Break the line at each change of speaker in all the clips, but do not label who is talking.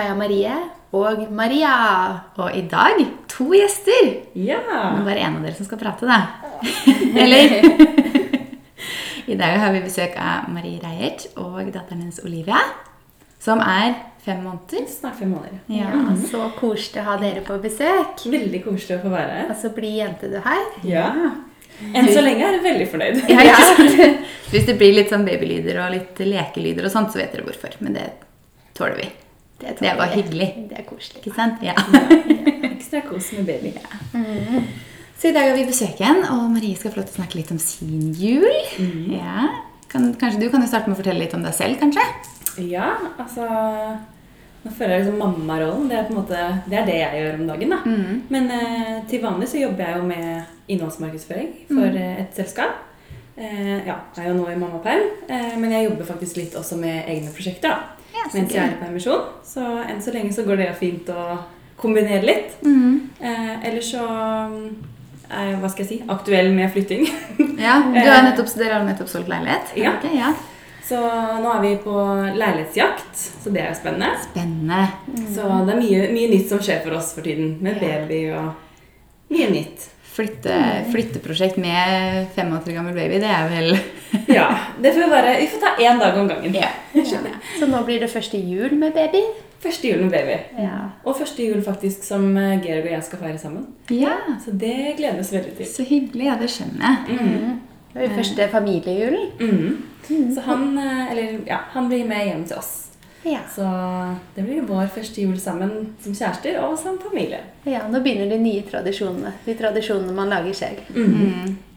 Kaja Marie og Maria. Og i dag to gjester.
Ja.
Men bare én av dere som skal prate, da. Eller? I dag har vi besøk av Marie Reiert og datteren hennes Olivia. Som er fem måneder.
Snart fem måneder.
Ja, Så koselig å ha dere på besøk.
Veldig koselig å få være her.
Og så blir jente du her.
Ja. Enn så lenge er jeg veldig fornøyd.
Ja, ja. Hvis det blir litt sånn babylyder og litt lekelyder og sånt, så vet dere hvorfor. Men det tåler vi.
Det,
Det var hyggelig.
Det er koselig.
Ikke sant? Ja.
Ekstra kos med baby.
Så i dag har vi besøk igjen, og Marie skal få lov til å snakke litt om sin jul. Ja. Kan, kanskje Du kan jo starte med å fortelle litt om deg selv, kanskje?
Ja, altså Nå føler jeg liksom mammarollen. Det er på en måte, det er det jeg gjør om dagen. da. Men eh, til vanlig så jobber jeg jo med innholdsmarkedsføring for mm. et selskap. Eh, ja, jeg er jo nå i mammaperm, eh, men jeg jobber faktisk litt også med egne prosjekter. da.
Så
mens jeg er i permisjon. Så enn så lenge så går det fint å kombinere litt. Eh, Eller så eh, hva skal jeg si, aktuell med flytting.
Ja, du har nettopp, Dere har nettopp solgt leilighet?
Ja.
Okay, ja.
så nå er vi på leilighetsjakt, så det er jo spennende.
Spennende.
Så det er mye, mye nytt som skjer for oss for tiden, med baby og mye nytt.
Flytte, flytteprosjekt med fem måneder gammel baby, det er vel
Ja, det får vi bare, vi får ta én dag om gangen.
Ja, skjønner jeg.
Så nå blir det første jul med baby.
Første jul med baby.
Ja.
Og første jul faktisk som eh, Georg og jeg skal feire sammen.
Ja,
Så det gleder vi oss veldig til.
så hyggelig. Ja, det skjønner jeg.
Det er jo første familiejulen.
Mm. Så han, eh, eller, ja, han blir med hjem til oss.
Ja.
Så det blir vår første jul sammen som kjærester og som familie.
ja, nå begynner de nye tradisjonene. De tradisjonene man lager selv.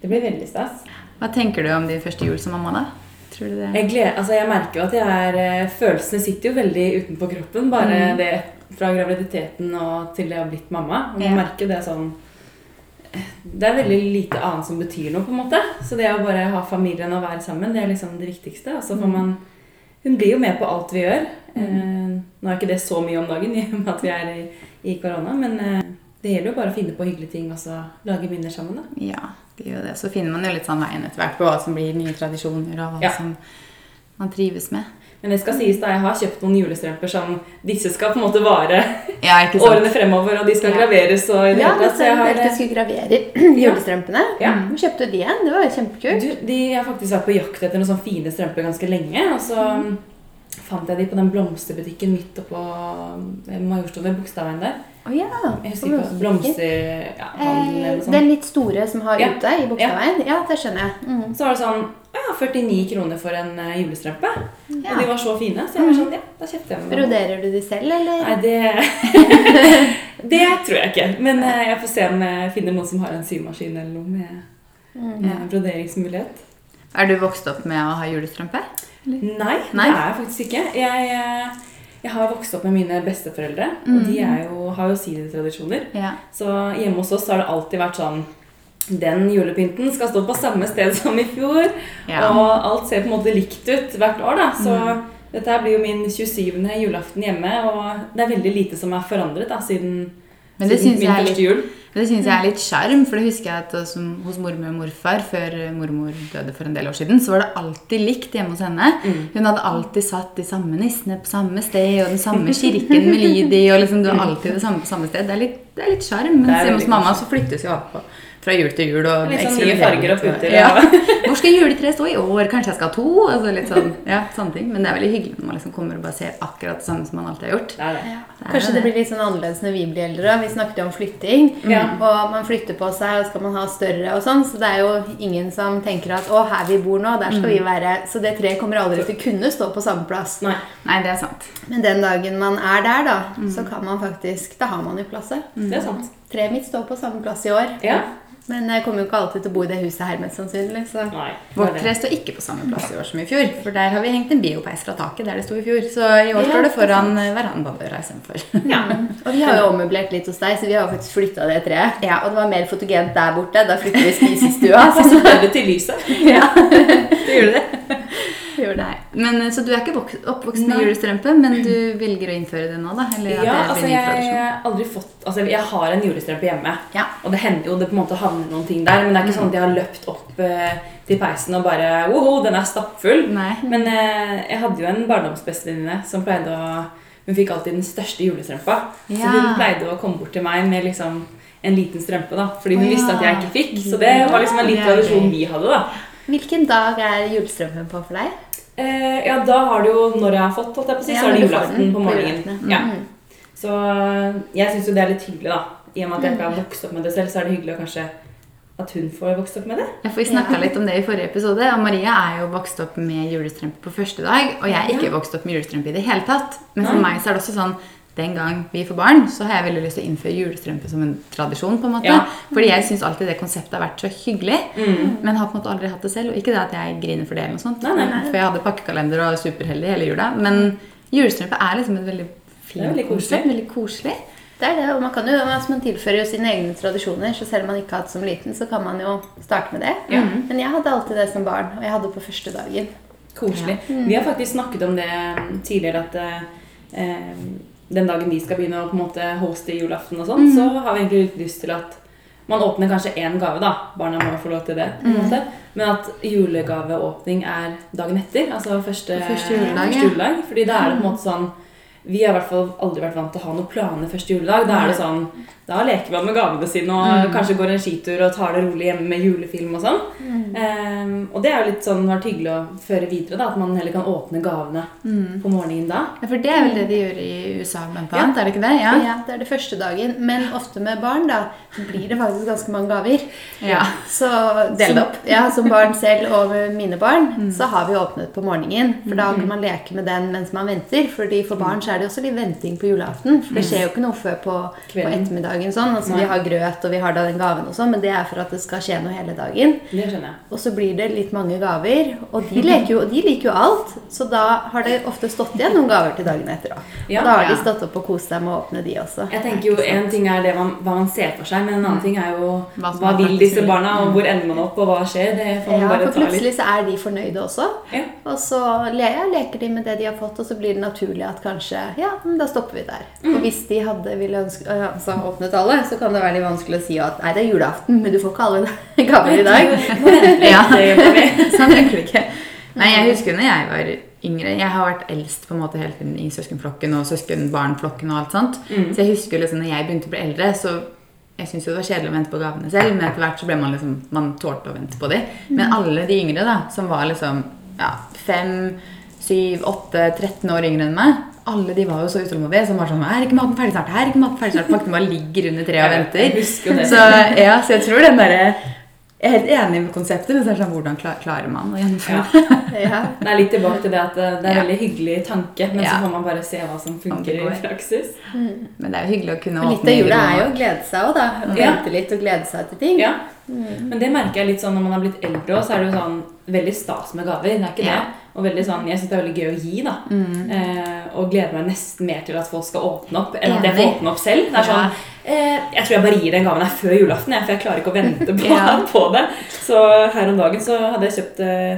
Det blir veldig stas.
Hva tenker du om de første jul som mamma, da? Tror du det
Jeg, gleder, altså jeg merker jo at jeg er, eh, følelsene sitter jo veldig utenpå kroppen. Bare det fra graviditeten og til jeg har blitt mamma. Og man
Ja.
merker det sånn Det er veldig lite annet som betyr noe, på en måte. Så det å bare ha familien og være sammen, det er liksom det viktigste. Og så får man Hun blir jo med på alt vi gjør. Mm. nå er ikke det så mye om dagen i og med at vi er i, i korona, men eh, det gjelder jo bare å finne på hyggelige ting og så lage minner sammen. da.
Ja, det gjør det. Så finner man jo litt sånn veien etter hvert på hva som blir nye tradisjoner, og hva
Ja.
som man trives med.
Men det skal sies da, jeg har kjøpt noen julestrømper som disse skal på en måte vare
Ja, ikke sant?
årene fremover, og de skal
Ja.
graveres og i det
Ja,
hele tatt. Så jeg har,
skulle gravere julestrømpene.
Ja.
Hvor kjøpte de en? Det var jo kjempekult.
du, de, har faktisk vært på jakt etter noen sånne fine strømper ganske lenge. Og så
Mm.
fant jeg de på den blomsterbutikken midt oppå Majorstuen, Majorstua ved Bogstadveien der.
Å ja.
Jeg husker ikke hva blomsterhandel ja, eller
Eh,
noe
den litt store som har
Ja.
ute i Bogstadveien? Ja, det skjønner jeg. Mm.
Så var det sånn ja, 49 kroner for en eh, julestrømpe.
Ja.
Og de var så fine, så jeg var sånn, ja, da kjøpte jeg meg.
Broderer du de selv, eller?
Nei, det Det tror jeg ikke. Men eh, jeg får se om jeg finner noen som har en symaskin eller noe med
Mm.
eh, broderingsmulighet.
Er du vokst opp med å ha julestrømpe?
Nei,
Nei?
det er jeg faktisk ikke. Jeg, eh, jeg har vokst opp med mine besteforeldre,
Mm.
og de er jo, har jo sine tradisjoner.
Ja.
Så hjemme hos oss har det alltid vært sånn Den julepynten skal stå på samme sted som i fjor.
Ja.
Og alt ser på en måte likt ut hvert år, da. Så
Mm.
dette her blir jo min 27. julaften hjemme, og det er veldig lite som er forandret da, siden,
Men det
siden
synes
min
jeg er
første
litt-
jul.
Det syns jeg er litt sjarm, for det husker jeg at hos, hos mormor og morfar før mormor døde for en del år siden, så var det alltid likt hjemme hos henne. Hun hadde alltid satt de samme nissene på samme sted, og den samme kirken med lyd i, og liksom det var alltid det samme på samme sted. Det er litt, det sjarm. Mens hjemme hos mamma så flyttes jo alt på fra jul til jul. Og
Litt sånn nye farger og puter,
Ja.
ja.
Hvor skal juletreet stå i år? Kanskje jeg skal ha to? Altså litt sånn, ja, sånne ting. Men det er veldig hyggelig når man liksom kommer og bare ser akkurat det samme som man alltid har gjort.
Det er det.
Det er
Kanskje det blir litt sånn annerledes når vi blir eldre. Vi snakket jo om flytting.
Ja.
Og man flytter på seg, og skal man ha større og sånn. Så det er jo ingen som tenker at 'å, her vi bor nå, der skal vi være'. Så det treet kommer aldri til å kunne stå på samme plass.
Nei.
Nei, det er sant.
Men den dagen man er der, da, så kan man faktisk Da har man jo plasset.
Det er sant.
Treet mitt står på samme plass i år.
Ja.
Men jeg kommer jo ikke alltid til å bo i det huset her, mest sannsynlig. Så.
Nei.
Vårt tre står ikke på samme plass i år som i fjor. For der har vi hengt en biopeis fra taket der det sto i fjor. Så i år står det foran verandadøra istedenfor.
Ja.
Og vi har jo ommøblert litt hos deg, så vi har faktisk flytta det treet.
Ja.
Og det var mer fotogent der borte. Da flytter vi spisestua. Så
Så ble det til lyset.
ja,
det gjorde det?
Gjorde det.
Men, eh, så du er ikke oppvokst med julestrømpe, men du velger å innføre det nå, da? Eller
Ja,
det
altså jeg har aldri fått Altså jeg har en julestrømpe hjemme.
Ja.
Og det hender jo det på en måte havner noen ting der, men det er ikke sånn at jeg har løpt opp eh, til peisen og bare Woho, den er stappfull.
Nei.
Men eh, jeg hadde jo en barndomsbestevenninne som pleide å hun fikk alltid den største julestrømpa. Så hun pleide å komme bort til meg med liksom en liten strømpe, da. Fordi hun
ja.
visste at jeg ikke fikk. Så det var liksom en liten tradisjon vi hadde, da.
Hvilken dag er julestrømpen på for deg?
Eh, ja, da har du jo Når jeg har fått, holdt jeg på å si, så er det julaften på morgenen. Ja.
Mm.
Så eh, jeg syns jo det er litt hyggelig, da. I og med at jeg ikke har vokst opp med det selv, så er det hyggelig å kanskje at hun får vokst opp med det.
Ja, for Vi snakka
Ja.
litt om det i forrige episode. og Maria er jo vokst opp med julestrømpe på første dag. Og jeg er ikke
Ja.
vokst opp med julestrømpe i det hele tatt. Men for meg så er det også sånn den gang vi får barn, så har jeg veldig lyst til å innføre julestrømpe som en tradisjon. på en måte.
Ja.
Fordi jeg syns alltid det konseptet har vært så hyggelig.
Mm.
Men har på en måte aldri hatt det selv. Og ikke det at jeg griner for det, eller noe sånt.
Nei, nei.
for jeg hadde pakkekalender og superheldig hele jula. Men julestrømpe er liksom et veldig
Det
fint
veldig
konsept.
koselig.
Veldig koselig.
Det er det, og man kan jo, altså man tilfører jo sine egne tradisjoner, så selv om man ikke har hatt som liten, så kan man jo starte med det.
Ja.
Men jeg hadde alltid det som barn, og jeg hadde på første dagen.
Koselig. Vi har faktisk snakket om det tidligere at eh, den dagen vi skal begynne å på en måte hoste julaften og sånn, så har vi egentlig lyst til at man åpner kanskje én gave, da. Barna må få lov til det. Mm. Men at julegaveåpning er dagen etter. Altså første,
Første juledag,
første juledag. Fordi da er det på en måte sånn Vi har i hvert fall aldri vært vant til å ha noen planer første juledag. Da er det sånn Da leker man med gavene sine og kanskje går en skitur og tar det rolig hjemme med julefilm og sånn. Ehm, og det er jo litt sånn vært hyggelig å føre videre, da. At man heller kan åpne gavene på morgenen da.
Ja, For det er vel det de gjør i USA, blant annet? Er det ikke det? Ja.
Ja, det er det første dagen. Men ofte med barn, da, så blir det faktisk ganske mange gaver.
ja.
Så,
Del det opp.
Ja, som barn selv og mine barn, så har vi åpnet på morgenen. For da kan man leke med den mens man venter. Fordi for barn så er det også litt venting på julaften. For det skjer jo ikke noe før på, på
Kvelden
dagen sånn. Altså, vi har grøt, og vi har da den gaven og sånn, men det er for at det skal skje noe hele dagen.
Det skjønner jeg.
Og så blir det litt mange gaver, og de, leker jo, de liker jo alt. Så da har det ofte stått igjen noen gaver til dagen etter òg.
Ja,
da har
ja.
de stått opp og kost seg med å åpne de også.
Jeg tenker jo En ting er det man, hva man ser for seg, men en annen mm. ting er jo
hva,
hva vil disse barna, og hvor ender man opp, og hva skjer? Det får man
ja,
bare ta litt.
For plutselig så er de fornøyde også.
Ja.
Og så leker de med det de har fått, og så blir det naturlig at kanskje Ja, da stopper vi der.
Mm.
Og hvis de hadde ville ønske, altså, åpne 1800-tallet, så kan det være litt vanskelig å si at nei, det er julaften, men du får ikke alle gaver i dag.
ja, sånn funker det ikke. Nei, jeg husker når jeg var yngre Jeg har vært eldst på en måte hele tiden i søskenflokken og søskenbarnflokken og alt sånt. Mm. Så jeg husker liksom når jeg begynte å bli eldre, så jeg syntes jo det var kjedelig å vente på gavene selv, men etter hvert så ble man liksom Man tålte å vente på dem. Men mm. alle de yngre, da, som var liksom ja, fem syv, åtte, 13 år yngre enn meg, alle de var jo så utålmodige. Som var sånn Er ikke maten ferdig snart? Er ikke maten ferdig snart? Faktum bare ligger under treet og venter. Så, ja, så jeg tror den derre Jeg er helt enig med konseptet, men så er det sånn, hvordan klarer man å gjennomføre det?
Ja.
Det er litt tilbake til det at det det er
Ja.
veldig hyggelig tanke, men
Ja.
så får man bare se hva som funker i praksis.
Men det er jo hyggelig å kunne
åpne litt av jula er jo å glede seg òg, da. Vente litt og glede seg til ting.
Ja. Men det merker jeg litt sånn når man har blitt eldre òg, så er det jo sånn veldig stas med gaver. Det er ikke
yeah.
det. Og veldig sånn, jeg syns det er veldig gøy å gi, da. Eh, og gleder meg nesten mer til at folk skal åpne opp, enn at jeg får åpne opp selv. Det er sånn, eh, jeg tror jeg bare gir den gaven her før julaften, jeg, for jeg klarer ikke å vente på,
Ja.
på det. Så her om dagen så hadde jeg kjøpt eh,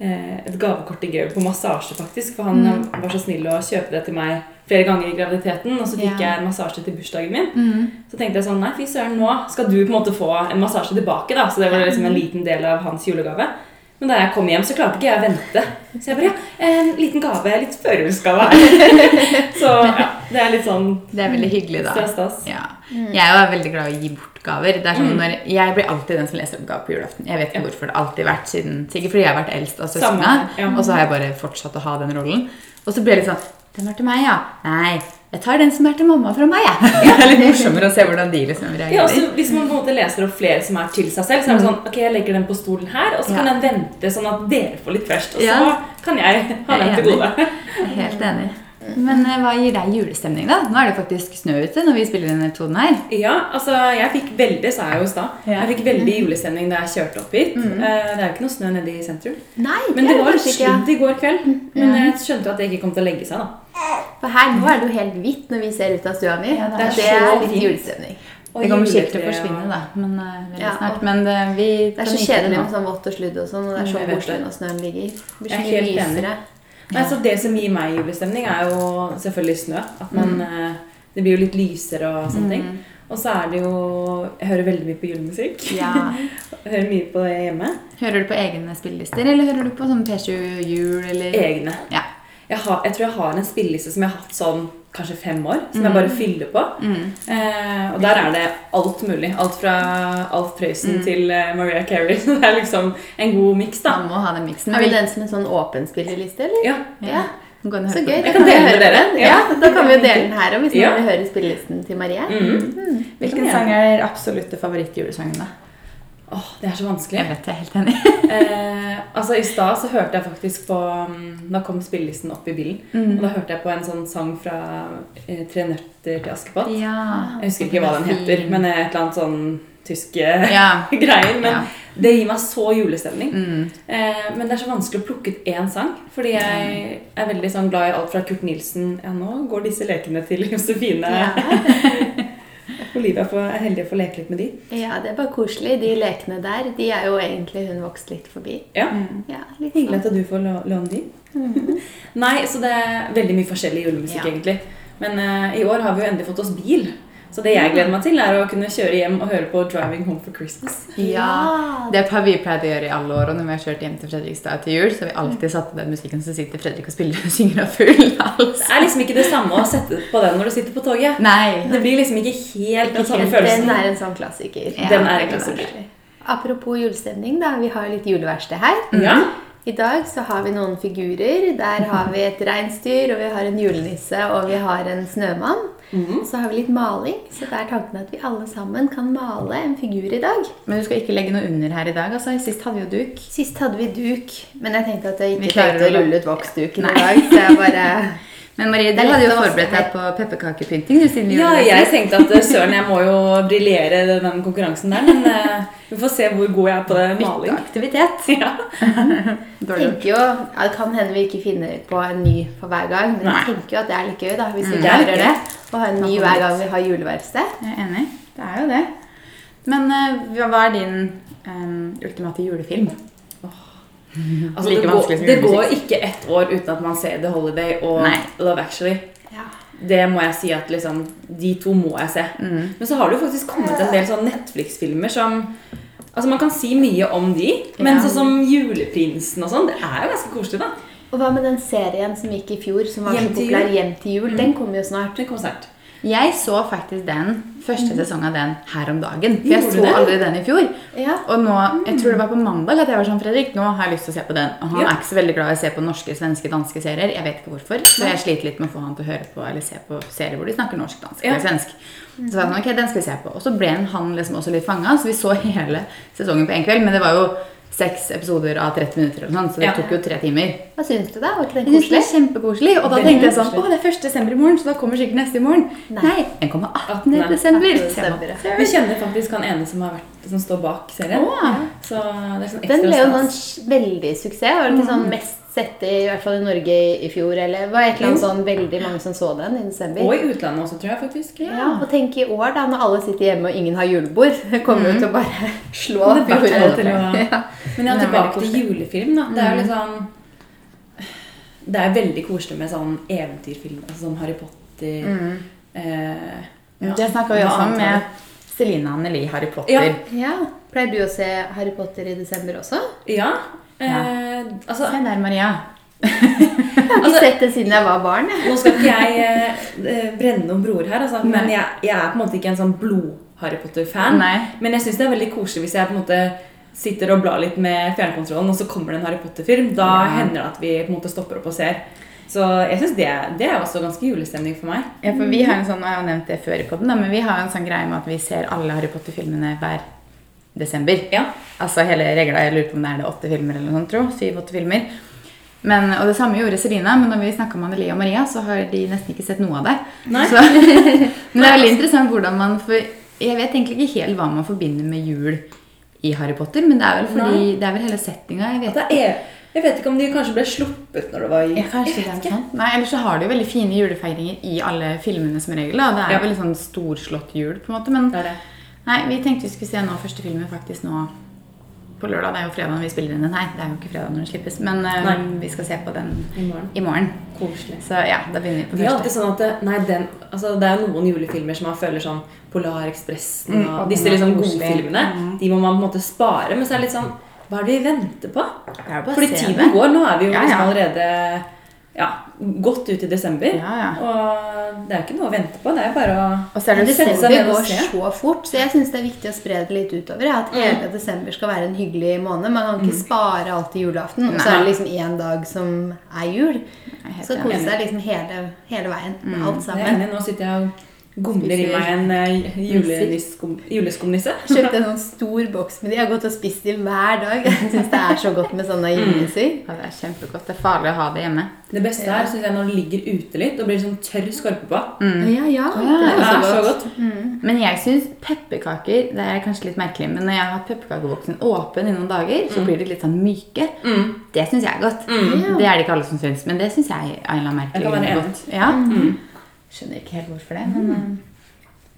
eh, et gavekort til Georg på massasje, faktisk. For han mm. var så snill å kjøpe det til meg flere ganger i graviditeten. Og så fikk
Ja.
jeg en massasje til bursdagen min. Så tenkte jeg sånn, nei fy søren, nå skal du på en måte få en massasje tilbake. da, Så det var liksom en liten del av hans julegave. Men da jeg kom hjem, så klarte ikke jeg å vente. Så jeg bare, ja, en liten gave, litt førjulsgave så ja, det er litt sånn
Det er veldig hyggelig, da.
stas.
Ja. Jeg er veldig glad i å gi bort gaver. Det er sånn når, jeg blir alltid den som leser opp gaver på julaften. Jeg vet ikke hvorfor det har alltid vært siden Sikkert fordi jeg har vært eldst av søsknene.
ja.
Og så har jeg bare fortsatt å ha den rollen. Og så blir jeg litt sånn Den var til meg, ja. Nei, jeg tar den som er til mamma fra meg, jeg. Det er litt morsommere å se hvordan de liksom
Ja,
reagerer.
også, hvis man på en måte leser opp flere som er til seg selv, så er det sånn Ok, jeg legger den på stolen her, og så kan
Ja.
den vente sånn at dere får litt først. Og så
Ja.
kan jeg ha den til gode.
Jeg er helt enig. Men eh, hva gir deg julestemning, da? Nå er det faktisk snø ute når vi spiller denne tonen her.
Ja, altså jeg fikk veldig, sa jeg jo i stad. Jeg fikk veldig julestemning da jeg kjørte opp hit. Mm. Det er jo ikke noe snø nede i sentrum.
Nei,
Men det
er
var sludd i går kveld. Men jeg skjønte jo at det ikke kom til å legge seg, da.
For her nå er det jo helt hvitt når vi ser ut av stua mi.
Ja, det
det,
er
er
så
litt julestemning.
Det kommer sikkert til å forsvinne, da. Men uh,
Ja,
snart. Men det, vi
Det er så kjedelig med sånn vått og sludd og sånn, og det er
Mm,
så koselig når snøen ligger. Det blir så
er
mye lysere.
Nei, så Det som gir meg julestemning, er jo selvfølgelig snø. At man, mm. Det blir jo litt lysere og sånne ting. Og så er det jo Jeg hører veldig mye på julemusikk.
Ja.
Hører mye på det hjemme.
Hører du på egne spillelister, eller hører du på sånn P7 Jul, eller
Egne.
Ja.
Jeg, har, jeg tror jeg har en spilleliste som jeg har hatt sånn kanskje fem år, som jeg bare fyller på. Eh, og der er det alt mulig. Alt fra Alf Prøysen til eh, Maria Carey. Så det er liksom en god miks, da.
Man må ha den miksen.
Har du den som en sånn åpen spilleliste, eller?
Ja.
Ja. Så gøy. Da
kan
vi
dele
høre
dere. Ja.
Ja, da kan vi jo dele den her òg, hvis
Ja.
noen vil høre spillelisten til Marie.
Mm.
Hvilken sang er absolutte favorittjulesangen, da?
Åh, det er så vanskelig.
Jeg vet, jeg er helt enig.
Eh, altså I stad så hørte jeg faktisk på mm, Da kom spillelisten opp i bilen. Og da hørte jeg på en sånn sang fra eh, Tre nøtter til Askepott.
Ja.
Jeg husker ikke hva den heter, men et eller annet sånn tyske
Ja.
greier. Men
Ja.
det gir meg så julestemning.
Mm.
Eh, men det er så vanskelig å plukke ut én sang. Fordi jeg er veldig sånn glad i alt fra Kurt Nilsen Ja, nå går disse lekene til Josefine. Olivia er heldig å få leke litt med de.
Ja, det er bare koselig. De lekene der, de er jo egentlig hun vokst litt forbi.
Ja,
Ja, litt
Hyggelig
sånn.
at du får låne de. Nei, så det er veldig mye forskjellig julemusikk,
Ja.
egentlig. Men uh, i år har vi jo endelig fått oss bil. Så det jeg gleder meg til, er å kunne kjøre hjem og høre på 'Driving Home for Christmas'.
Ja. Det har vi pleid å gjøre i alle år, og når vi har kjørt hjem til Fredrikstad til jul, så har vi alltid satt på den musikken, så sitter Fredrik og spiller og synger av full hals.
Det er liksom ikke det samme å sette på den når du sitter på toget.
Nei.
Det blir liksom ikke helt den samme
Den
følelsen.
er en sånn klassiker.
Ja,
Den er en
den
klassiker.
Apropos julestemning, da. Vi har jo litt juleverksted her.
Ja.
I dag så har vi noen figurer. Der har vi et reinsdyr, og vi har en julenisse, og vi har en snømann.
Mhm.
Så har vi litt maling, så det er tanken at vi alle sammen kan male en figur i dag.
Men du skal ikke legge noe under her i dag, altså. Sist hadde vi jo duk.
Sist hadde vi duk, men jeg tenkte at jeg ikke
klarer
å
å-
rulle ut voksduken i dag, så jeg bare
Men Marie, du hadde jo forberedt deg på pepperkakepynting
Ja, jeg tenkte at søren, jeg må jo briljere den konkurransen der. Men uh, vi får se hvor god jeg er på det maling.
aktivitet.
Ja.
Tenker jo, ja, Det kan hende vi ikke finner på en ny for hver gang, men
Nei.
jeg tenker jo at det er litt gøy da, hvis vi
Mm. Er
klarer det. Å ha en ny hver gang vi har juleverksted.
Jeg er enig. Det er jo det. Men uh, hva er din um, ultimate julefilm?
Altså,
Like
det, går, det går ikke ett år uten at man ser The Holiday og
Nei.
Love Actually.
Ja.
Det må jeg si at liksom, De to må jeg se.
Mm.
Men så har det jo faktisk kommet en del sånn Netflix-filmer som Altså Man kan si mye om de, men
Ja.
sånn som Juleprinsen og sånn, det er jo ganske koselig, da.
Og hva med den serien som gikk i fjor, som var
Hjem
så populær? Hjem til jul? Den kommer jo snart.
Det kommer snart.
Jeg så faktisk den første sesong av den her om dagen. For jeg så aldri den i fjor.
Ja.
Og nå, jeg tror det var på mandag at jeg var sånn Fredrik, nå har jeg lyst til å se på den. Og han
Ja.
er ikke så veldig glad i å se på norske, svenske, danske serier. Jeg vet ikke hvorfor. Så jeg sliter litt med å få han til å høre på eller se på serier hvor de snakker norsk, dansk
Ja.
eller svensk. Så sa han, ok, den skal vi se på. Og så ble han liksom også litt fanga, så vi så hele sesongen på en kveld. Men det var jo seks episoder av 30 minutter, eller sånn, så det
Ja.
tok jo tre timer.
Hva syns du, da? Var ikke den koselig?
kjempekoselig. Og da tenkte jeg sånn. Å, det er 1. desember i morgen, så da kommer sikkert neste i morgen.
Nei.
Nei, den kommer 18.
18.
desember.
18. Desember, ja.
Vi kjenner faktisk han ene som, har vært, som står bak serien.
Ja.
Så det er sånn ekstra Den
ble jo
en
veldig suksess. Var det ikke sånn mest sett i, i hvert fall i Norge i, i fjor? Eller var et eller annet sånn veldig mange som så den i desember?
Og i utlandet også, tror jeg faktisk.
Ja, og tenk i år, da, når alle sitter hjemme og ingen har julebord. Kommer kommer jo til å bare slå
opp
fjoråret. Ja.
Men ja, tilbake til julefilm. da. Det er jo litt sånn Det er veldig koselig med sånn eventyrfilm, altså som Harry Potter eh, ja,
Det snakka vi også om med Celine Anneli Harry Potter.
Ja.
ja. Pleier du å se Harry Potter i desember også?
Ja. Ja. Eh, altså,
Se der, Maria.
Jeg har ikke sett det siden jeg var barn.
nå skal ikke jeg eh, eh, brenne noen broer her, altså, men jeg, jeg er på en måte ikke en sånn blod-Harry Potter-fan. Men jeg syns det er veldig koselig hvis jeg på en måte sitter og blar litt med fjernkontrollen, og så kommer det en Harry Potter-film. Da
Ja.
hender det at vi på en måte stopper opp og ser. Så jeg synes det, det er også ganske julestemning for meg.
Ja, for vi har en sånn, og Jeg har nevnt det før i podden, men vi har en sånn greie med at vi ser alle Harry Potter-filmene hver desember.
Ja.
Altså hele regla, Jeg lurer på om det er det åtte filmer eller noe sånt, tro. Syv-åtte filmer. Men, og det samme gjorde Selina, men når vi snakka med Anneli og Maria, så har de nesten ikke sett noe av det.
Nei.
Så, men det er veldig interessant hvordan man For jeg vet egentlig ikke helt hva man forbinder med jul i Harry Potter, men det er vel fordi det er vel hele settinga. Jeg vet
er, jeg vet ikke om de kanskje ble sluppet når det var i
Ja, kanskje jeg vet ikke. Nei, Ellers så har de jo veldig fine julefeiringer i alle filmene som regel. Da. Det er
Ja.
veldig sånn storslått jul, på en måte. Men
Det er det.
Nei, vi tenkte vi skulle se nå første filmen faktisk nå på lørdag. Det er jo fredag når vi spiller inn den her. Det er jo ikke fredag når den slippes. Men
um,
vi skal se på den
I morgen.
i morgen.
Koselig.
Så ja, da begynner vi på
første. Det er alltid sånn at det, nei, den, altså, det er noen julefilmer som man føler sånn Polarekspressen
Mm,
og
og
disse liksom
koselig.
godfilmene.
Mm.
De må man på en måte spare. Men så er det litt sånn Hva er det vi venter på?
Det
Fordi tiden går. Nå er vi jo
Ja,
liksom
ja.
allerede ja, godt ut i desember.
Ja, ja.
Og det er ikke noe å vente på. Det er bare å
Og så er det
seg
Desember
ned
går så fort, så jeg syns det er viktig å spre det litt utover. At hele desember skal være en hyggelig måned. Man kan ikke spare alt til julaften, og så er det liksom én dag som er jul. Så kose deg liksom hele, hele veien med alt
Det er
sammen.
Nå sitter jeg og gomler i meg en uh, juleskumnisse.
Kjøpte en sånn stor boks med de. Jeg har gått og spist de hver dag. Jeg syns det er så godt med sånne julenisser.
Ja, det er kjempegodt. Det er farlig å ha det hjemme.
Det beste er synes jeg, når det ligger ute litt og blir sånn tørr skorpe på.
Ja, ja.
ja,
Det er
Det er så
godt.
Mm.
Men jeg syns pepperkaker Det er kanskje litt merkelig, men når jeg har hatt pepperkakeboksen åpen i noen dager, så blir de litt sånn myke. Det syns jeg er godt. Det er det ikke alle som syns, men det syns jeg er merkelig godt. Ja. Skjønner ikke helt hvorfor det, men mm.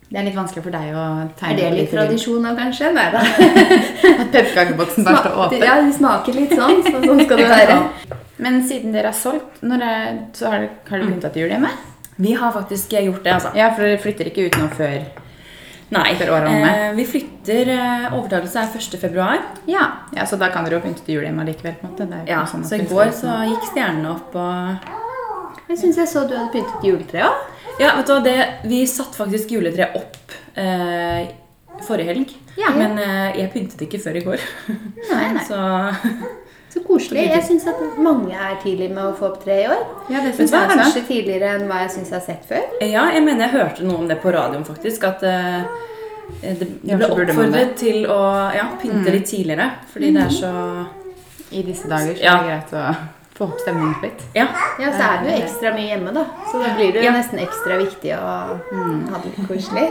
det er litt vanskelig for deg å tegne
Er det litt tradisjon nå, kanskje? Nei da.
At pepperkakeboksen bare står åpen.
Ja, de smaker litt sånn. Så sånn skal det være.
Men siden dere har solgt, når er, så har, dere- har dere pynta til jul hjemme?
Vi har faktisk gjort det, altså.
Ja, for dere flytter ikke ut nå før
Nei.
Før året er omme.
Eh, vi flytter eh, Overtakelse er 1. februar.
Ja, ja så da kan dere jo pynte til jul hjemme likevel. på en måte.
Ja,
sånn
så i går så gikk stjernene opp og
Jeg syns jeg så du hadde pyntet juletre òg.
Ja, vet du hva, det, vi satte faktisk juletreet opp eh, forrige helg.
Ja.
Men eh, jeg pyntet ikke før i går.
Nei, nei.
Så
Så koselig. Jeg syns at mange er tidlig med å få opp tre i år.
Ja, det
synes
jeg.
Kanskje tidligere enn hva jeg syns jeg har sett før.
ja, jeg mener jeg hørte noe om det på radioen, faktisk. At eh, det, det ble oppfordret til å ja, pynte litt tidligere. Fordi det er så
I disse dager så
Ja.
er det greit å få opp stemningen litt.
Ja.
Ja, så er det jo ekstra mye hjemme, da. Så da blir det jo
Ja.
nesten ekstra viktig å mm, ha det litt koselig.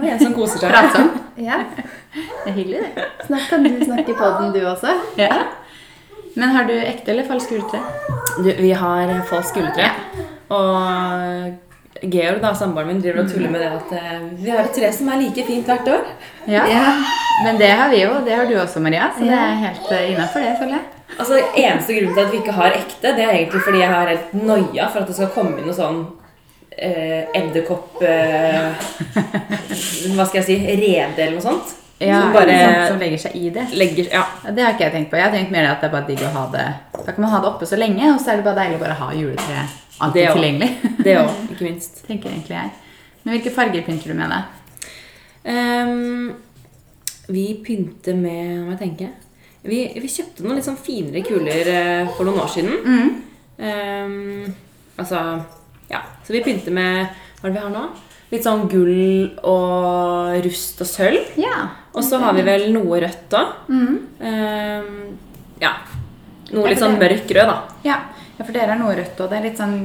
Det er en som koser seg.
Pratsom.
Ja.
Det er hyggelig, det.
Snart kan du snakke på den, du også.
Ja. Men har du ekte eller falsk juletre?
Vi har falsk juletre. Og Georg, da, samboeren min, driver og tuller med det at eh, vi har et tre som er like fint hvert år.
Ja. Men det har vi jo. Det har du også, Maria. Så det er helt uh, innafor, det, føler jeg.
Altså, Eneste grunnen til at vi ikke har ekte, det er egentlig fordi jeg har helt noia for at det skal komme inn noe sånn eh, edderkopp eh, Hva skal jeg si rede eller noe sånt.
Ja,
som bare
sånt som legger seg i det.
legger Ja.
Ja, det har ikke jeg tenkt på. Jeg har tenkt mer at det er bare digg å ha det Da kan man ha det oppe så lenge, og så er det bare deilig å bare ha juletreet alltid
Det
tilgjengelig.
Det òg, ikke minst.
tenker egentlig jeg. Men hvilke farger pynter du med, da?
Um, vi pynter med Hva må jeg? Vi, vi kjøpte noen litt sånn finere kuler uh, for noen år siden. Ehm, altså Ja. Så vi pynter med Hva er det vi har nå? Litt sånn gull og rust og sølv.
Ja.
Og så har vi vel noe rødt òg. ja. Noe litt sånn mørk rød, da.
Ja, ja for dere er noe rødt, og det er litt sånn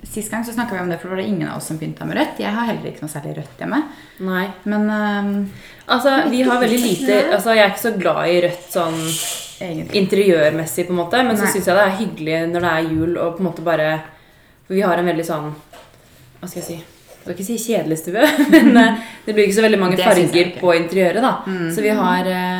Sist gang så snakka vi om det, for det var det ingen av oss som pynta med rødt. Jeg har heller ikke noe særlig rødt hjemme.
Nei.
Men um,
Altså, vi har veldig lite Altså, jeg er ikke så glad i rødt sånn
egentlig
interiørmessig, på en måte, men så
Nei.
syns jeg det er hyggelig når det er jul og på en måte bare For vi har en veldig sånn Hva skal jeg si Jeg skal ikke si kjedelig stue, men eh, det blir ikke så veldig mange farger på interiøret. da Så vi har eh,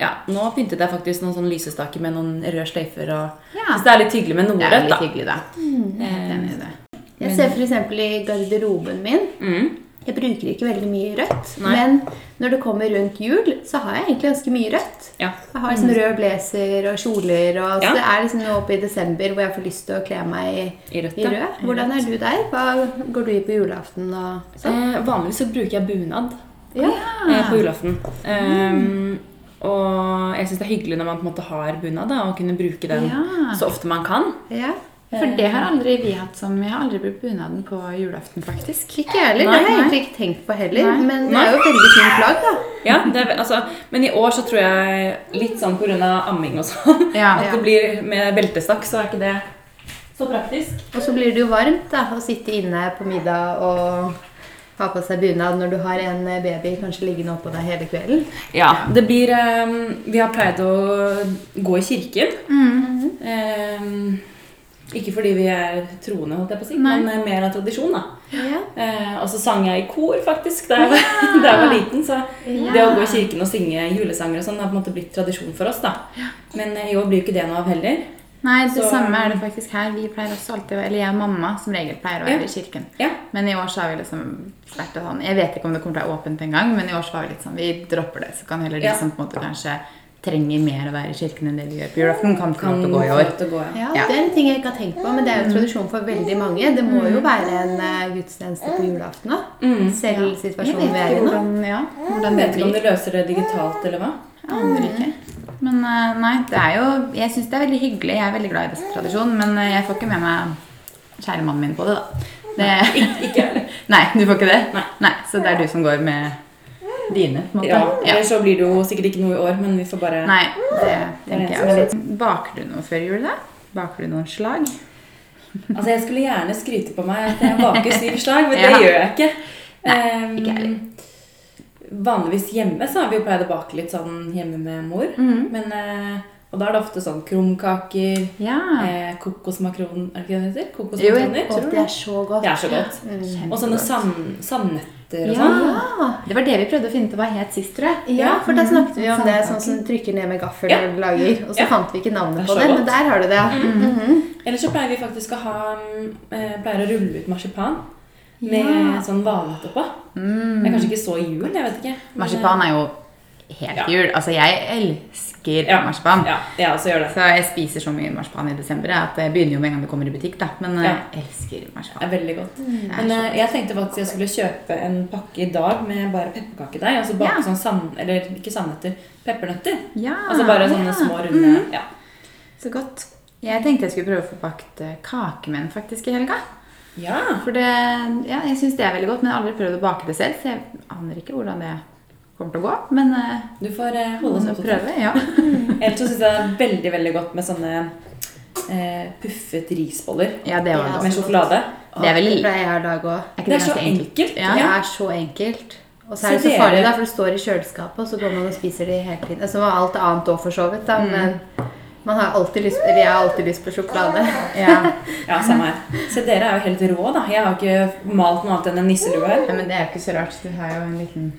Ja, nå pyntet jeg faktisk noen sånne lysestaker med noen røde sløyfer. og
Ja.
Så det er litt hyggelig med noe rødt, da.
hyggelig, da. Jeg helt enig i det.
Jeg ser f.eks. i garderoben min.
Mm.
Jeg bruker ikke veldig mye rødt,
Nei.
men når det kommer rundt jul, så har jeg egentlig ganske mye rødt.
Ja.
Jeg har liksom rød blazer og kjoler, og så det er liksom nå oppe i desember hvor jeg får lyst til å kle meg i,
I rødt,
i rød. Hvordan er du der? Hva går du i på julaften og sånn?
Eh, vanligvis så bruker jeg bunad
Ja.
eh, på julaften. Ehm, og jeg syns det er hyggelig når man på en måte har bunad, og kunne bruke den
Ja.
så ofte man kan.
ja.
For det har aldri vi hatt som Jeg har aldri brukt bunaden på julaften, faktisk.
Ikke jeg heller. Det har jeg egentlig ikke tenkt på heller.
Nei.
Men det er jo et veldig fint plagg, da.
Ja, det er, altså, Men i år så tror jeg litt sånn pga. amming og sånn
Ja.
at det blir med beltestakk, så er ikke det så praktisk.
Og så blir det jo varmt da, å sitte inne på middag og ha på seg bunad når du har en baby kanskje liggende oppå deg hele kvelden.
Ja, det blir um, Vi har pleid å gå i kirken.
Mm.
Ehm, ikke fordi vi er troende, holdt jeg på å si,
Nei.
men eh, mer av tradisjon. da.
Ja.
Uh, og så sang jeg i kor, faktisk, da jeg, var, da jeg var liten. Så det å gå i kirken og synge julesanger og sånn har på en måte blitt tradisjon for oss. da. Men eh, i år blir jo ikke det noe av heller.
Nei, det
Så-
samme er det faktisk her. Vi pleier også alltid Eller jeg og mamma som regel pleier å være
Ja.
i kirken.
Ja.
Men i år så har vi liksom vært sånn Jeg vet ikke om det kommer til å være åpent en gang, men i år så var vi litt sånn Vi dropper det, så kan heller de
Ja.
som på en måte kanskje trenger mer å være i kirken enn det vi gjør på julaften, kan få lov til å gå i år.
gå, ja.
Det er en ting jeg ikke har tenkt på, men det er jo tradisjon for veldig mange. Det må jo være en uh, gudstjeneste på julaften òg.
Mm.
Selv situasjonen vi er i nå.
hvordan, ja, hvordan
Jeg vet ikke om du løser det digitalt, eller hva?
Aner ikke. Men eh, nei, det er jo Jeg syns det er veldig hyggelig. Jeg er veldig glad i disse tradisjonen, men eh, jeg får ikke med meg kjære mannen min på det, da. Det,
Ikke
nei, du får ikke det?
Nei.
Så det er du som går med dine, på en måte?
Ja, eller så blir det jo sikkert ikke noe i år, men vi får bare
Nei, det
er
tenker jeg også. Baker du noe før jul, da? Baker du noen slag?
Altså, jeg skulle gjerne skryte på meg at jeg baker syv slag, men det gjør jeg ikke.
Nei,
Ehm,
ikke heller.
Vanligvis hjemme så har vi jo pleid å bake litt sånn hjemme med mor.
Mm.
Men, eh, og da er det ofte sånn krumkaker,
Ja.
eh, kokosmakron Er det ikke det det heter? Kokosmakroner?
Jo, det er så godt.
Det er så godt.
Mm.
Og sånne sand, sandnøtter og
Ja.
sånn.
Det var det vi prøvde å finne ut hva het sist, tror jeg.
Ja, for da snakket vi om det sånn som trykker ned med gaffel
Ja.
og lager, og så
Ja.
fant vi ikke navnet
det
på det,
godt.
men der har du det. Mm. Mhm.
Eller så pleier vi faktisk å ha mm, eh, Pleier å rulle ut marsipan med
Ja.
sånn valnøtt oppå.
Mm.
Det er kanskje ikke så jul, jeg vet ikke. Men,
Marsipan er jo helt
Ja.
jul. Altså, jeg elsker
Ja.
marsipan.
Ja, jeg også gjør det.
Så jeg spiser så mye marsipan i desember at det begynner jo med en gang det kommer i butikk. da. Men eh, jeg elsker
Det
marsipan.
er veldig godt.
Mm. er
Men
så
eh, jeg tenkte faktisk jeg skulle kjøpe en pakke i dag med bare pepperkakedeig. Og så bake sånn sand... Eller ikke sandnøtter, peppernøtter.
Ja,
Altså bare sånne små, runde ja.
Så godt. Jeg tenkte jeg skulle prøve å få bakt eh, kakemenn faktisk i helga.
Ja.
For det, ja, jeg syns det er veldig godt, men jeg har aldri prøvd å bake det selv, så jeg aner ikke hvordan det kommer til å gå. Men eh,
Du får eh, holde oss
prøve. Ja.
Ellers så syns jeg det er veldig veldig godt med sånne eh, puffet risboller
ja, det var
Ja,
med sjokolade.
Det er veldig
pleier jeg òg.
Det er så
enkelt.
enkelt.
Ja.
Det er så enkelt. Og så er det
Så
farlig, da, for det står i kjøleskapet, og så går man og spiser det hele tiden. Altså alt annet òg, for så vidt, da,
Mm.
men man har alltid lyst, eller jeg har alltid lyst på sjokolade.
Ja.
Ja, samme her. Så dere er jo helt rå, da. Jeg har ikke malt noe annet enn en nisselue her.
ja, men det er jo ikke så rart. Du har jo en liten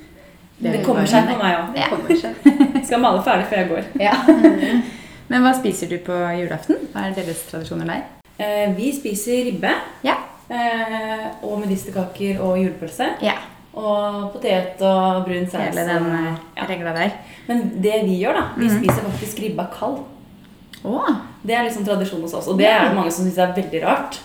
Det kommer seg på meg òg.
Det kommer seg.
Skal male ferdig før jeg går.
Ja. Men hva spiser du på julaften? Hva er deres tradisjoner der?
Eh, vi spiser ribbe.
Ja.
Eh, og medisterkaker og julepølse.
Ja.
Og potet og brun saus.
Hele den eh,
ja.
regla der.
Men det vi gjør, da Vi
Mhm.
spiser faktisk ribba kald.
Å!
Det er liksom tradisjon hos oss. Og det er det mange som syns er veldig rart.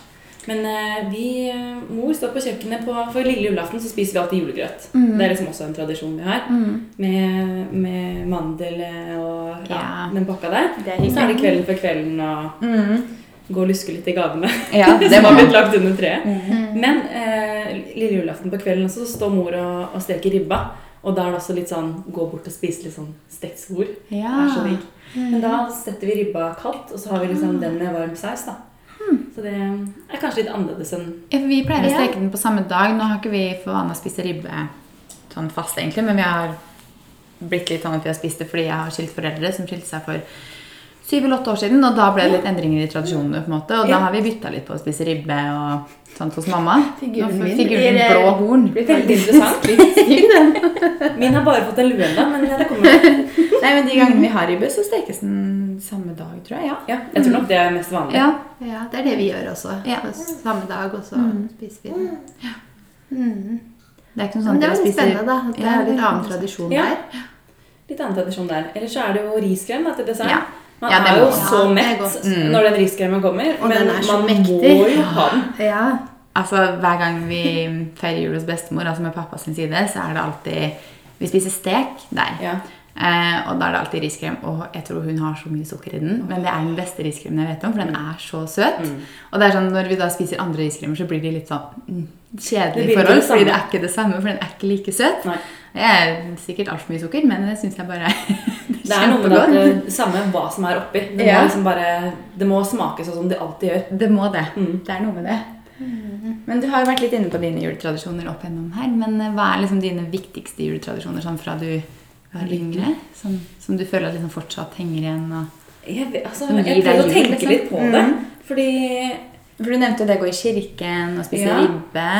Men eh, vi, eh, mor står på kjøkkenet på, For lille julaften så spiser vi alltid julegrøt.
Mm.
Det er liksom også en tradisjon vi har.
Mm.
Med, med mandel eh, og ja,
Ja.
den pakka der.
Er
Og så er det kvelden før kvelden og
Mm.
gå og luske litt i gavene.
Ja, det
som har blitt lagt under treet.
Mm.
Men eh, lille julaften på kvelden også, så står mor og, og steker ribba. Og da er det også litt sånn gå bort og spise litt sånn stekt svor. Det er så digg. Men da setter vi ribba kaldt, og så har vi liksom den med varm saus. da. Så det er kanskje litt annerledes enn
Ja, vi pleier å steke den på samme dag. Nå har ikke vi for vane å spise ribbe sånn fast, egentlig, men vi har blitt litt sånn at vi har spist det fordi jeg har skilt foreldre som skilte seg for syv eller åtte år siden, og da ble det litt endringer i tradisjonene, på en måte, og
Ja.
da har vi bytta litt på å spise ribbe og sånt hos mamma.
Figuren min
figuren
blir,
blå horn.
blir
Veldig interessant. Min har bare fått en lue ennå, men det kommer.
Nei, men de gangene vi har ribbe, så stekes den samme dag, tror jeg. Ja.
Ja, jeg tror nok det er mest vanlig.
ja.
Ja, det er det vi gjør også.
Ja.
Samme dag, og så
Mm.
spiser vi den. Mm.
Det er ikke noe
sånt
sånn
det
at dere spiser
spennende, da. Det er litt
er
annen tradisjon
Ja.
der.
Litt annen tradisjon der. Ellers så er det jo riskrem da, til dessert.
Ja.
Man
Ja,
er jo så mett.
Mm.
når den riskremen kommer,
Og
men man
mektig.
må jo ha den.
Ja.
Altså, Hver gang vi feirer jul hos bestemor, altså med pappa sin side, så er det alltid Vi spiser stek der.
Ja.
Eh, og da er det alltid riskrem. Og jeg tror hun har så mye sukker i den. Men det er den beste riskremen jeg vet om, for den er så søt.
Mm.
Og det er sånn, når vi da spiser andre riskremer, så blir de litt sånn mm,
Det
kjedelige forhold.
det.
Fordi det er ikke det samme, for den er ikke like søt.
Nei.
Det er sikkert altfor mye sukker, men det syns jeg bare
Det er noe med det at det samme hva som er oppi. Det må liksom bare Det må smake sånn som det alltid gjør.
Det må det.
Mm.
Det er noe med det. Men du har jo vært litt inne på dine juletradisjoner opp gjennom her. Men eh, hva er liksom dine viktigste juletradisjoner sånn fra du var yngre? Som, som du føler at liksom fortsatt henger igjen? Og...
Jeg, altså, jeg
prøver
å tenke
liksom.
litt på det.
Mm.
Fordi
For du nevnte det å gå i kirken og spise
Ja.
ribbe.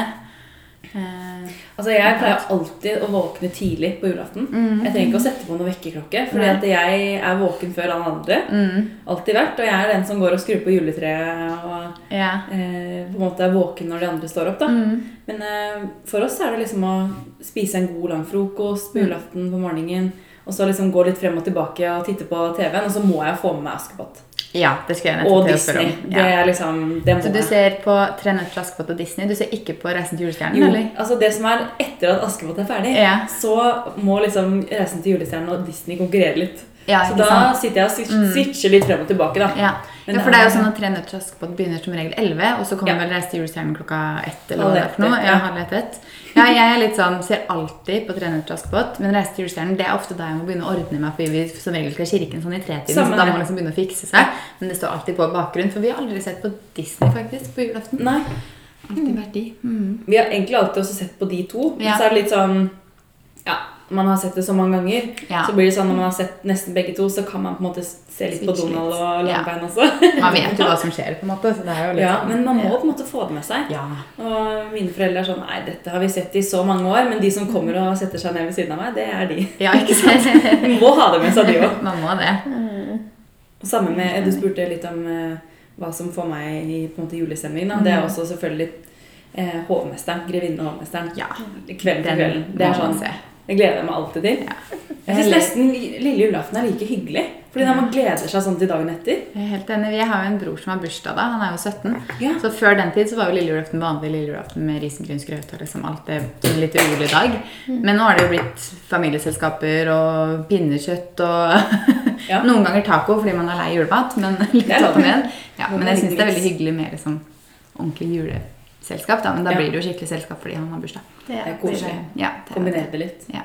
Eh,
altså, jeg pleier alltid å våkne tidlig på julaften.
Mm.
Jeg trenger ikke å sette på noe vekkerklokke, fordi at jeg er våken før alle andre.
mm,
Alltid vært. Og jeg er den som går og skrur på juletreet og
ja.
eh, på en måte er våken når de andre står opp. da.
Mm,
Men eh, for oss er det liksom å spise en god, lang frokost på
Mm.
julaften på morgenen. Og så liksom gå litt frem og tilbake og titte på TV-en, og så må jeg få med meg Askepott.
Ja, det skulle jeg
Og
nettopp til å spørre
Disney.
om.
Det er liksom det må
Så du ser på Tre nøtter til Askepott og Disney? Du ser ikke på Reisen til julestjernen?
Jo,
eller?
altså det som er etter at Askepott er ferdig,
Ja.
så må liksom Reisen til julestjernen og Disney konkurrere litt.
Ja,
så da
sant? Mm.
sitter jeg og switcher switcher litt frem og tilbake, da.
Ja.
Men
ja, for det er jo sånn at Tre nøtter til Askepott begynner som regel 11, og så kommer
Ja.
vel Reise til julestjernen klokka ett, eller hva det er for noe. Ja, halv ett, ett. Ja, jeg er litt sånn, ser alltid på Tre nøtter til Askepott, men Reise til julestjernen det er ofte da jeg må begynne å ordne meg, fordi vi som regel skal kirken sånn i tretiden,
Samme
så da må man liksom begynne å fikse seg. Men det står alltid på bakgrunn, for vi har aldri sett på Disney faktisk på julaften.
Nei.
Alltid vært de. Mm.
Vi har egentlig alltid også sett på de to. Men så er det litt sånn Ja, man har sett det så mange ganger.
Ja.
Så blir det sånn når man har sett nesten begge to, så kan man på en måte se litt på Donald
litt.
og
Ja.
Også.
Man vet jo hva som skjer, på en måte,
Ja,
sånn-
men man må på en måte få det med seg.
Ja.
Og mine foreldre er sånn Nei, dette har vi sett i så mange år, men de som kommer og setter seg ned ved siden av meg, det er de.
Ja, ikke sant?
Må ha det med seg, de òg.
Man må det.
Samme med Du spurte litt om eh, hva som får meg i på en måte julestemning. Mm. Det er også selvfølgelig eh, hovmesteren. Grevinne og hovmesteren.
Ja.
Kvelden til
Den
kvelden. Det er sånn. Det gleder jeg meg alltid til.
Ja.
Jeg syns nesten lille julaften er like hyggelig. Fordi da man gleder seg sånn til dagen etter.
Jeg er helt enig. Jeg har jo en bror som har bursdag da. Han er jo 17.
Ja.
Så før den tid så var jo lille julaften vanlig lille julaften med risengrynsgrøt og liksom alt det en litt urolig dag. Men nå har det jo blitt familieselskaper og pinnekjøtt og
Ja.
noen ganger taco fordi man er lei julemat, men litt opp og ned. Ja, men jeg syns det er veldig hyggelig med liksom ordentlig juleselskap. da, Men da
Ja.
blir det jo skikkelig selskap fordi han har bursdag.
Det
er koselig.
Ja, det er-
Kombinere det litt.
Ja.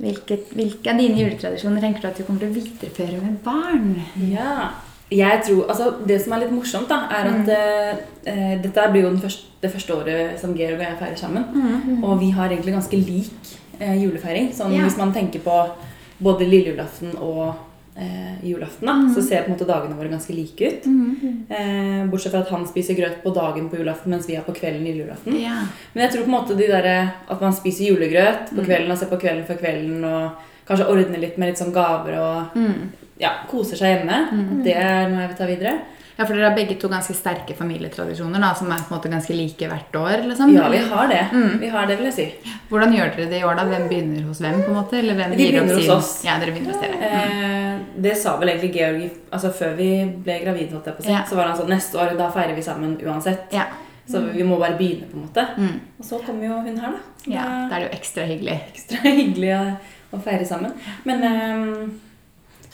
Hvilke, hvilke av dine juletradisjoner tenker du at du kommer til å videreføre med barn?
Ja. Jeg tror, altså Det som er litt morsomt, da, er at mm. uh, dette blir jo den første, det første året som Georg og jeg feirer sammen. Og vi har egentlig ganske lik uh, julefeiring. Sånn,
Ja.
Hvis man tenker på både lille julaften og eh, julaften, da, så ser på en måte dagene våre ganske like ut. Eh, bortsett fra at han spiser grøt på dagen på julaften, mens vi er på kvelden lille julaften.
Ja.
Men jeg tror på en måte de der, at man spiser julegrøt på kvelden og ser på Kvelden for kvelden og kanskje ordner litt med litt sånn gaver og ja, koser seg hjemme. Det er noe jeg vil ta videre.
Ja, for dere har begge to ganske sterke familietradisjoner da, som er på en måte ganske like hvert år. liksom.
Ja, vi har det.
Mm.
Vi har det, vil jeg si.
Hvordan gjør dere det i år, da? Hvem begynner hos hvem? på en måte? Eller hvem gir opp
begynner hos oss.
Ja, dere begynner hos dere.
Eh, det sa vel egentlig Georg altså før vi ble gravide. holdt jeg på å si.
Ja.
Så var han sånn Neste år da feirer vi sammen uansett.
Ja.
Så vi må bare begynne, på en måte.
Mm.
Og så kommer jo hun her, da.
Ja, Da er det jo ekstra hyggelig.
ekstra hyggelig å, å feire sammen. Men eh,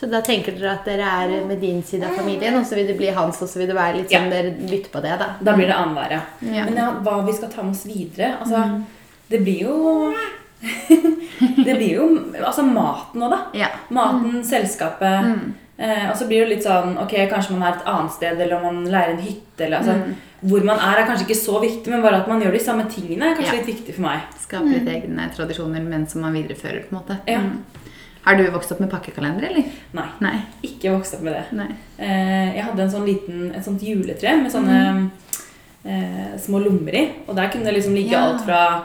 Så da tenker dere at dere er med din side av familien, og så vil det bli hans, og så vil det være litt
Ja.
sånn dere bytter på det, da.
da blir det annenhver, ja.
Ja.
Men ja, hva vi skal ta med oss videre Altså, det blir jo Det blir jo altså maten òg, da.
Ja.
Maten, selskapet. Eh, og så blir det litt sånn Ok, kanskje man er et annet sted, eller om man leier en hytte. Eller, altså, Hvor man er, er kanskje ikke så viktig, men bare at man gjør de samme tingene, er kanskje
Ja.
litt viktig for meg.
Skape litt egne tradisjoner, men som man viderefører. på en måte.
Ja.
Mm. Har du vokst opp med pakkekalender, eller?
Nei.
Nei.
Ikke vokst opp med det. Eh, jeg hadde en sånn liten, et sånt juletre med sånne eh, små lommer i. Og der kunne det liksom ligge
Ja.
alt fra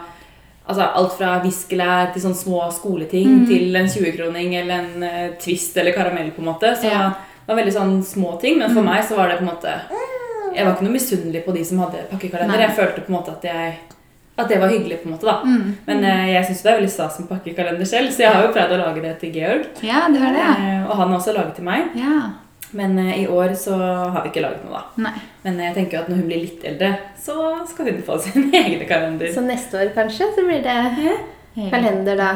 Altså alt fra viskelær til sånne små skoleting til en 20-kroning eller en uh, Twist eller karamell. på en måte. Så
Ja.
det var veldig sånn små ting. Men for meg så var det på en måte Jeg var ikke noe misunnelig på de som hadde pakkekalender.
Nei.
Jeg følte på en måte at jeg at det var hyggelig. på en måte da. Men eh, jeg syns det er veldig stas med pakkekalender selv, så jeg har jo prøvd å lage det til Georg.
Ja, det har det, ja.
Eh, og han har også laget til meg.
ja.
Men eh, i år så har vi ikke laget noe, da.
Nei.
Men jeg tenker at når hun blir litt eldre, så skal hun få sin egen kalender.
Så neste år kanskje, så blir det kalender da.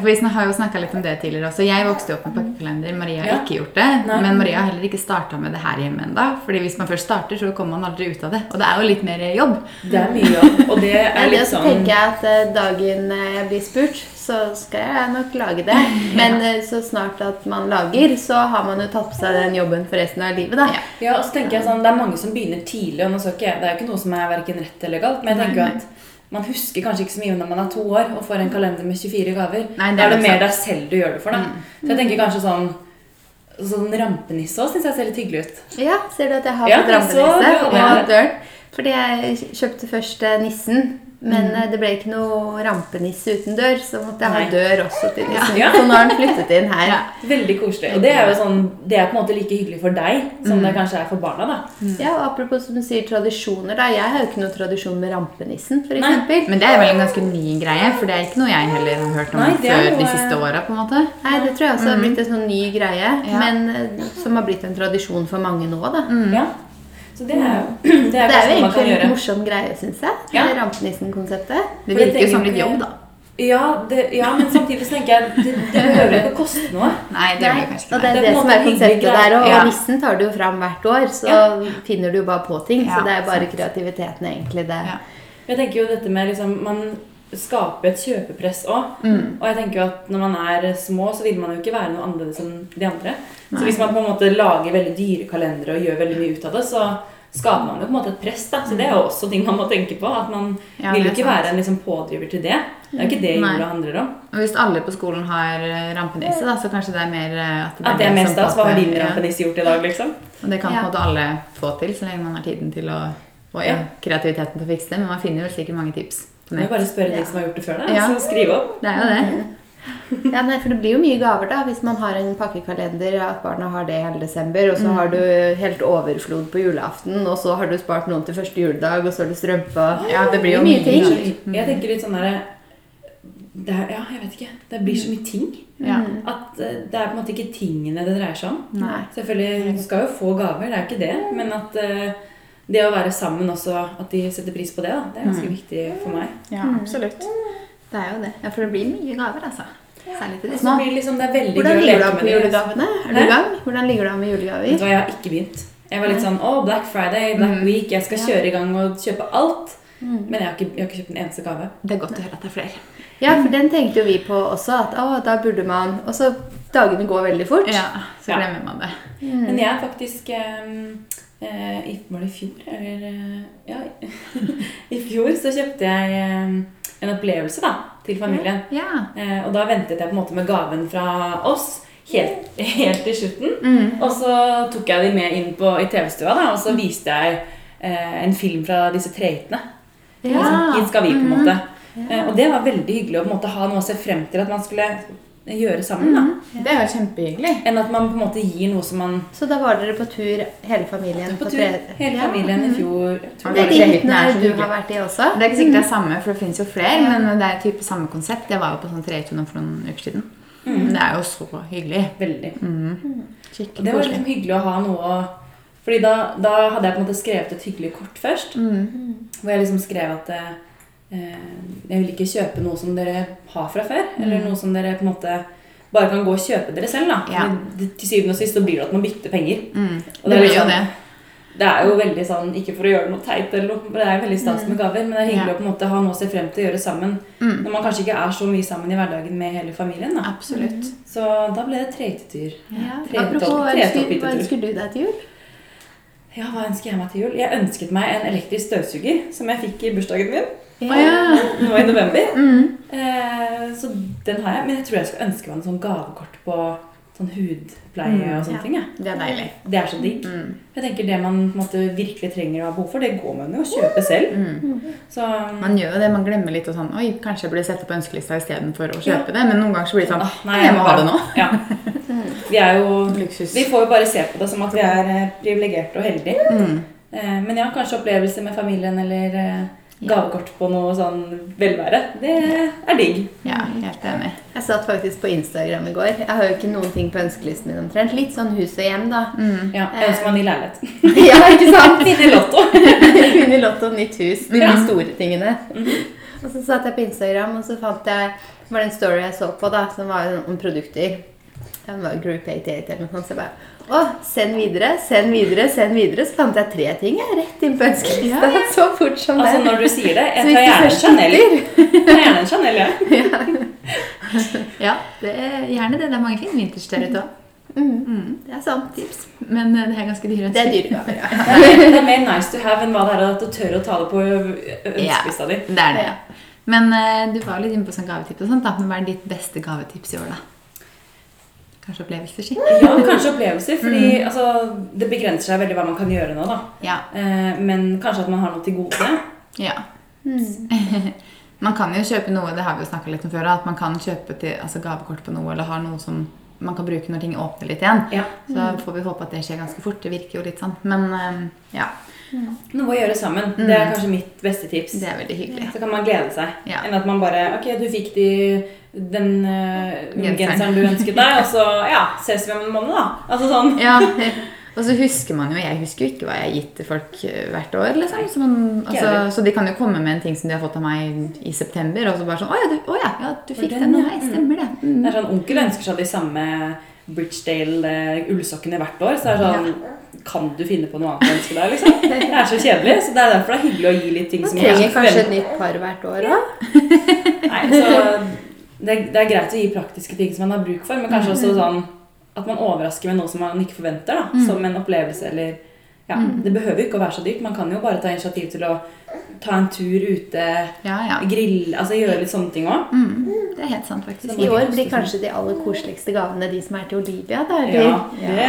For Vi har jo snakka litt om det tidligere også. Jeg vokste opp med pakkekalender. Maria har
Ja.
ikke gjort det.
Nei.
Men Maria har heller ikke starta med det her hjemme ennå. Fordi hvis man først starter, så kommer man aldri ut av det. Og det er jo litt mer jobb.
Det er mye jobb, og det er
det
sånn
så tenker jeg at eh, dagen eh, jeg blir spurt, så skal jeg nok lage det. Men eh, så snart at man lager, så har man jo tatt på seg den jobben for resten av livet, da.
Ja.
Ja, og så tenker jeg sånn, Det er mange som begynner tidlig, og nå skal ikke jeg, det er jo ikke noe som er hverken rett eller galt, men jeg tenker jo at man husker kanskje ikke så mye når man er to år og får en kalender med 24 gaver.
Nei, det er
det mer deg selv du gjør det for. da. Så jeg tenker kanskje sånn Sånn rampenisse òg syns jeg ser litt hyggelig ut.
Ja, ser du at jeg har
Ja,
fått rampenisse?
så
døren? Fordi jeg kjøpte først eh, nissen, men mm. det ble ikke noe rampenisse uten dør, så måtte jeg ha
Nei.
dør også til nissen.
Ja.
Så nå har den flyttet inn her.
Ja.
Veldig koselig. Og det er jo sånn, det er på en måte like hyggelig for deg som det kanskje er for barna. da.
Ja, og Apropos som du sier tradisjoner, da. Jeg har jo ikke noe tradisjon med rampenissen, For.
Men det er vel en ganske ny greie, for det er ikke noe jeg heller har hørt om
Nei,
før
noe...
de siste åra. på en måte.
Nei, det tror jeg også har blitt en sånn ny greie,
Ja.
men eh, som har blitt en tradisjon for mange nå, da.
Ja. Så det er det er
Det er jo egentlig en
gjøre.
morsom greie, syns jeg.
Ja.
Det rampenissen-konseptet.
Det
For
virker jo som litt jobb, da.
Ja, det, ja, men samtidig så tenker jeg det, det behøver ikke å koste noe.
Nei, det
Nei,
det kanskje
og det er
Det er
det, som er konseptet der Og,
ja.
Og nissen tar du jo fram hvert år, så
Ja.
finner du jo bare på ting.
Ja,
så det er bare
sant.
kreativiteten, egentlig, det.
Ja.
Jeg tenker jo dette med liksom Man skaper et kjøpepress òg.
Mm.
Og jeg tenker jo at når man er små, så vil man jo ikke være noe annerledes enn de andre. Så hvis man på en måte lager veldig dyre kalendere og gjør veldig mye ut av det, så skaper man jo på en måte et press. da. Så det er jo også ting man må tenke på. At man
Ja,
vil jo
er
ikke
sant.
være en liksom pådriver til det. Det er jo ikke det
Nei.
jula handler om.
Og hvis alle på skolen har eh, rampenisse, da, så kanskje det er mer eh, at
At det er
som
mest
på en
av hva har din rampenisse gjort i dag, liksom.
Og det kan på
Ja.
en måte alle få til, så lenge man har tiden til å og ja,
Ja.
kreativiteten til å fikse det. Men man finner vel sikkert mange tips på
Du må bare spørre de som har gjort det før deg.
Ja.
Så skriv opp.
Det er jo det.
Ja, nei, for det blir jo mye gaver da, hvis man har en pakkekalender, at barna har det hele desember, og så har du helt overflod på julaften, og så har du spart noen til første juledag, og så har du strømpe
Ja, det blir jo
mye ting.
ting.
Jeg tenker litt sånn derre er, Ja, jeg vet ikke. Det blir så mye ting.
Ja.
At eh, det er på en måte ikke tingene det dreier seg om.
Nei.
Selvfølgelig du skal jo få gaver, det er jo ikke det. Men at eh, det å være sammen også, at de setter pris på det, da, det er ganske viktig for meg.
Ja, absolutt. Det er jo det. Ja, for det blir mye gaver, altså. Særlig til de små.
liksom, det er veldig
Hvordan ligger du an
med
julegavene? Er du i gang? Hvordan ligger du an med
Vet
julegaver?
du hva, jeg har ikke begynt. Jeg var litt sånn Å, Black Friday, Black Week, jeg skal kjøre i gang og kjøpe alt. Men jeg har ikke, jeg har ikke kjøpt en eneste gave.
Det er godt å høre at det er flere.
Ja, for den tenkte jo vi på også, at å, da burde man Og så dagene går veldig fort.
Ja, så
Ja.
glemmer man det.
Men jeg er faktisk eh, i- Var det i fjor? Eller eh, Ja, i fjor så kjøpte jeg en opplevelse da, til familien.
Ja.
Eh, og da ventet jeg på en måte med gaven fra oss helt, helt til slutten.
Mm.
Og så tok jeg de med inn på, i TV-stua, da, og så viste jeg eh, en film fra disse trehyttene.
Ja.
Liksom, hit skal vi, på en måte.
Ja.
Eh, og det var veldig hyggelig å på en måte ha noe å se frem til at man skulle gjøre sammen. da.
Det er jo kjempehyggelig.
Enn at man på en måte gir noe som man
Så da var dere på tur, hele familien?
På tur,
hele
hele
Ja.
familien i fjor. Tror
Det
det
er
var
de hyttene
er
du har vært i også?
Det er ikke sikkert det er samme, for det finnes jo flere,
Ja.
men det er type samme konsept. Jeg var jo på sånn trehytte for noen uker siden. Mm. det er jo så hyggelig.
veldig.
Mm.
Og det var liksom hyggelig å ha noe å Fordi da, da hadde jeg på en måte skrevet et hyggelig kort først.
Mm.
Hvor jeg liksom skrev at eh, jeg vil ikke kjøpe noe som dere har fra før. Eller noe som dere på en måte bare kan gå og kjøpe dere selv. da.
Ja.
Det- Til syvende og sist så blir det at man bytter penger.
Mm.
Og
Det det,
liksom-
det.
Det er jo veldig sånn, ikke for å gjøre noe teit, eller noe, men det er jo veldig stas med gaver. Men det er hyggelig
Ja.
å på en måte ha noe å se frem til å gjøre sammen.
Mm.
Når man kanskje ikke er så mye sammen i hverdagen med hele familien. da.
Absolutt.
Så da ble det trehyttetur.
Ja. Apropos, hva ønsker du deg til jul?
Ja, hva ønsker jeg meg til jul? Jeg ønsket meg en elektrisk støvsuger som jeg fikk i bursdagen min.
Ja.
Nå i november.
Mm.
Eh, så den har jeg. Men jeg tror jeg skal ønske meg en sånn gavekort på sånn hudpleie og sånne
ja.
ting. Ja.
Det er deilig.
Det er så digg.
Mm.
Jeg tenker Det man på en måte, virkelig trenger og har behov for, det går man jo å kjøpe selv.
Mm.
Så
Man gjør jo det, man glemmer litt og sånn Oi, kanskje jeg burde sette på ønskelista istedenfor å kjøpe det. Men noen ganger så blir det sånn
ah,
Nei, jeg må ha det nå.
Ja. Vi er jo
Luksus.
Vi får jo bare se på det som at vi er eh, privilegerte og heldige.
Mm.
Eh, Men ja, kanskje opplevelser med familien eller eh, gavekort på noe sånn velvære. Det er digg.
Ja, helt enig.
Jeg satt faktisk på Instagram i går. Jeg har jo ikke noen ting på ønskelisten min omtrent. Litt sånn hus og hjem, da.
Mm.
Ja, jeg ønsker meg ny leilighet.
ja, ikke sant?
Vinne Lotto.
Vinne Lotto, nytt hus. De
Ja.
store tingene. Og så satt jeg på Instagram, og så fant jeg var det en story jeg så på, da, som var om produkter. Ja, Det var Group 88 eller noe sånt. Så jeg bare Å, send videre, send videre, send videre. Så fant jeg tre ting jeg rett inn på ønskelista. Så fort som det.
Altså Når du sier det Jeg tar gjerne
en
Chanel. Jeg tar gjerne en Chanel, ja.
Ja, det er gjerne det. Det er mange fine vintage der ute òg.
Mm, det er sant. Tips.
Men eh, det er ganske dyre
Det er dyre ja.
Det er, er mer nice to have enn hva det er at du tør å ta det på ja, ønskelista di.
Det er det.
Ja.
Men eh, du var litt inne på sånn gavetips og sånt, da. Men hva er ditt beste gavetips i år, da? Kanskje opplevelser.
Ja, kanskje opplevelser, fordi altså, det begrenser seg veldig hva man kan gjøre nå, da.
Ja.
Eh, men kanskje at man har noe til gode.
ja.
Mm.
Man kan jo kjøpe noe, det har vi jo snakket litt om før, at man kan kjøpe til, altså gavekort på noe, eller har noe som man kan bruke når ting åpner litt igjen.
Ja.
Så får vi håpe at det skjer ganske fort. Det virker jo litt sånn. Men eh, ja,
Noe å gjøre sammen. Det er kanskje mitt beste tips.
det er veldig hyggelig.
Så kan man glede seg.
Ja.
Enn at man bare Ok, du fikk de, den uh,
Genseren.
du ønsket deg, og så ja, ses vi om en måned, da. Altså sånn.
Ja, og så husker man jo Jeg husker jo ikke hva jeg har gitt til folk eh, hvert år. liksom. Så, man, altså, så de kan jo komme med en ting som de har fått av meg i september, og så bare sånn Å ja, du, å ja, ja, du fikk
den,
den.
ja.
stemmer det. Mm.
Det er sånn, Onkel ønsker seg de samme Bridgedale-ullsokkene hvert år. Så er det sånn Kan du finne på noe annet å ønske deg? liksom? Det er så kjedelig. Så det er derfor det er hyggelig å gi litt ting
Man
som
trenger kanskje et nytt par hvert år òg.
Nei, så det, det er greit å gi praktiske ting som man har bruk for, men kanskje også sånn at man overrasker med noe som man ikke forventer. da, Som en opplevelse eller ja, Det behøver jo ikke å være så dyrt. Man kan jo bare ta initiativ til å ta en tur ute,
Ja, ja.
grille, altså gjøre litt sånne ting òg.
Mm, det er helt sant, faktisk.
I år blir kanskje de aller koseligste gavene de som er til Olivia. Da, eller?
Ja, det,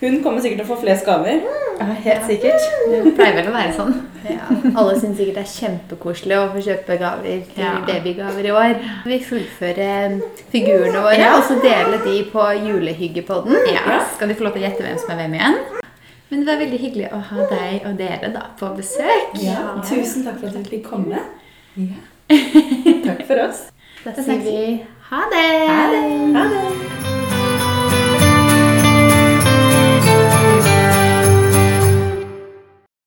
hun kommer sikkert til å få flest gaver.
Ja, helt sikkert.
Det pleier vel å være sånn.
Ja, alle syns sikkert det er kjempekoselig å få kjøpe gaver til
Ja.
babygaver i år. Vi fullfører figurene våre
Ja.
og så dele de på julehyggepodden.
Ja. Skal de få lov til å gjette hvem som er hvem igjen? Men det var veldig hyggelig å ha deg og dere da på besøk.
Ja, Tusen takk for at du fikk komme. Ja. Takk for oss.
Da sier vi ha det.
Ha det.
Ha det.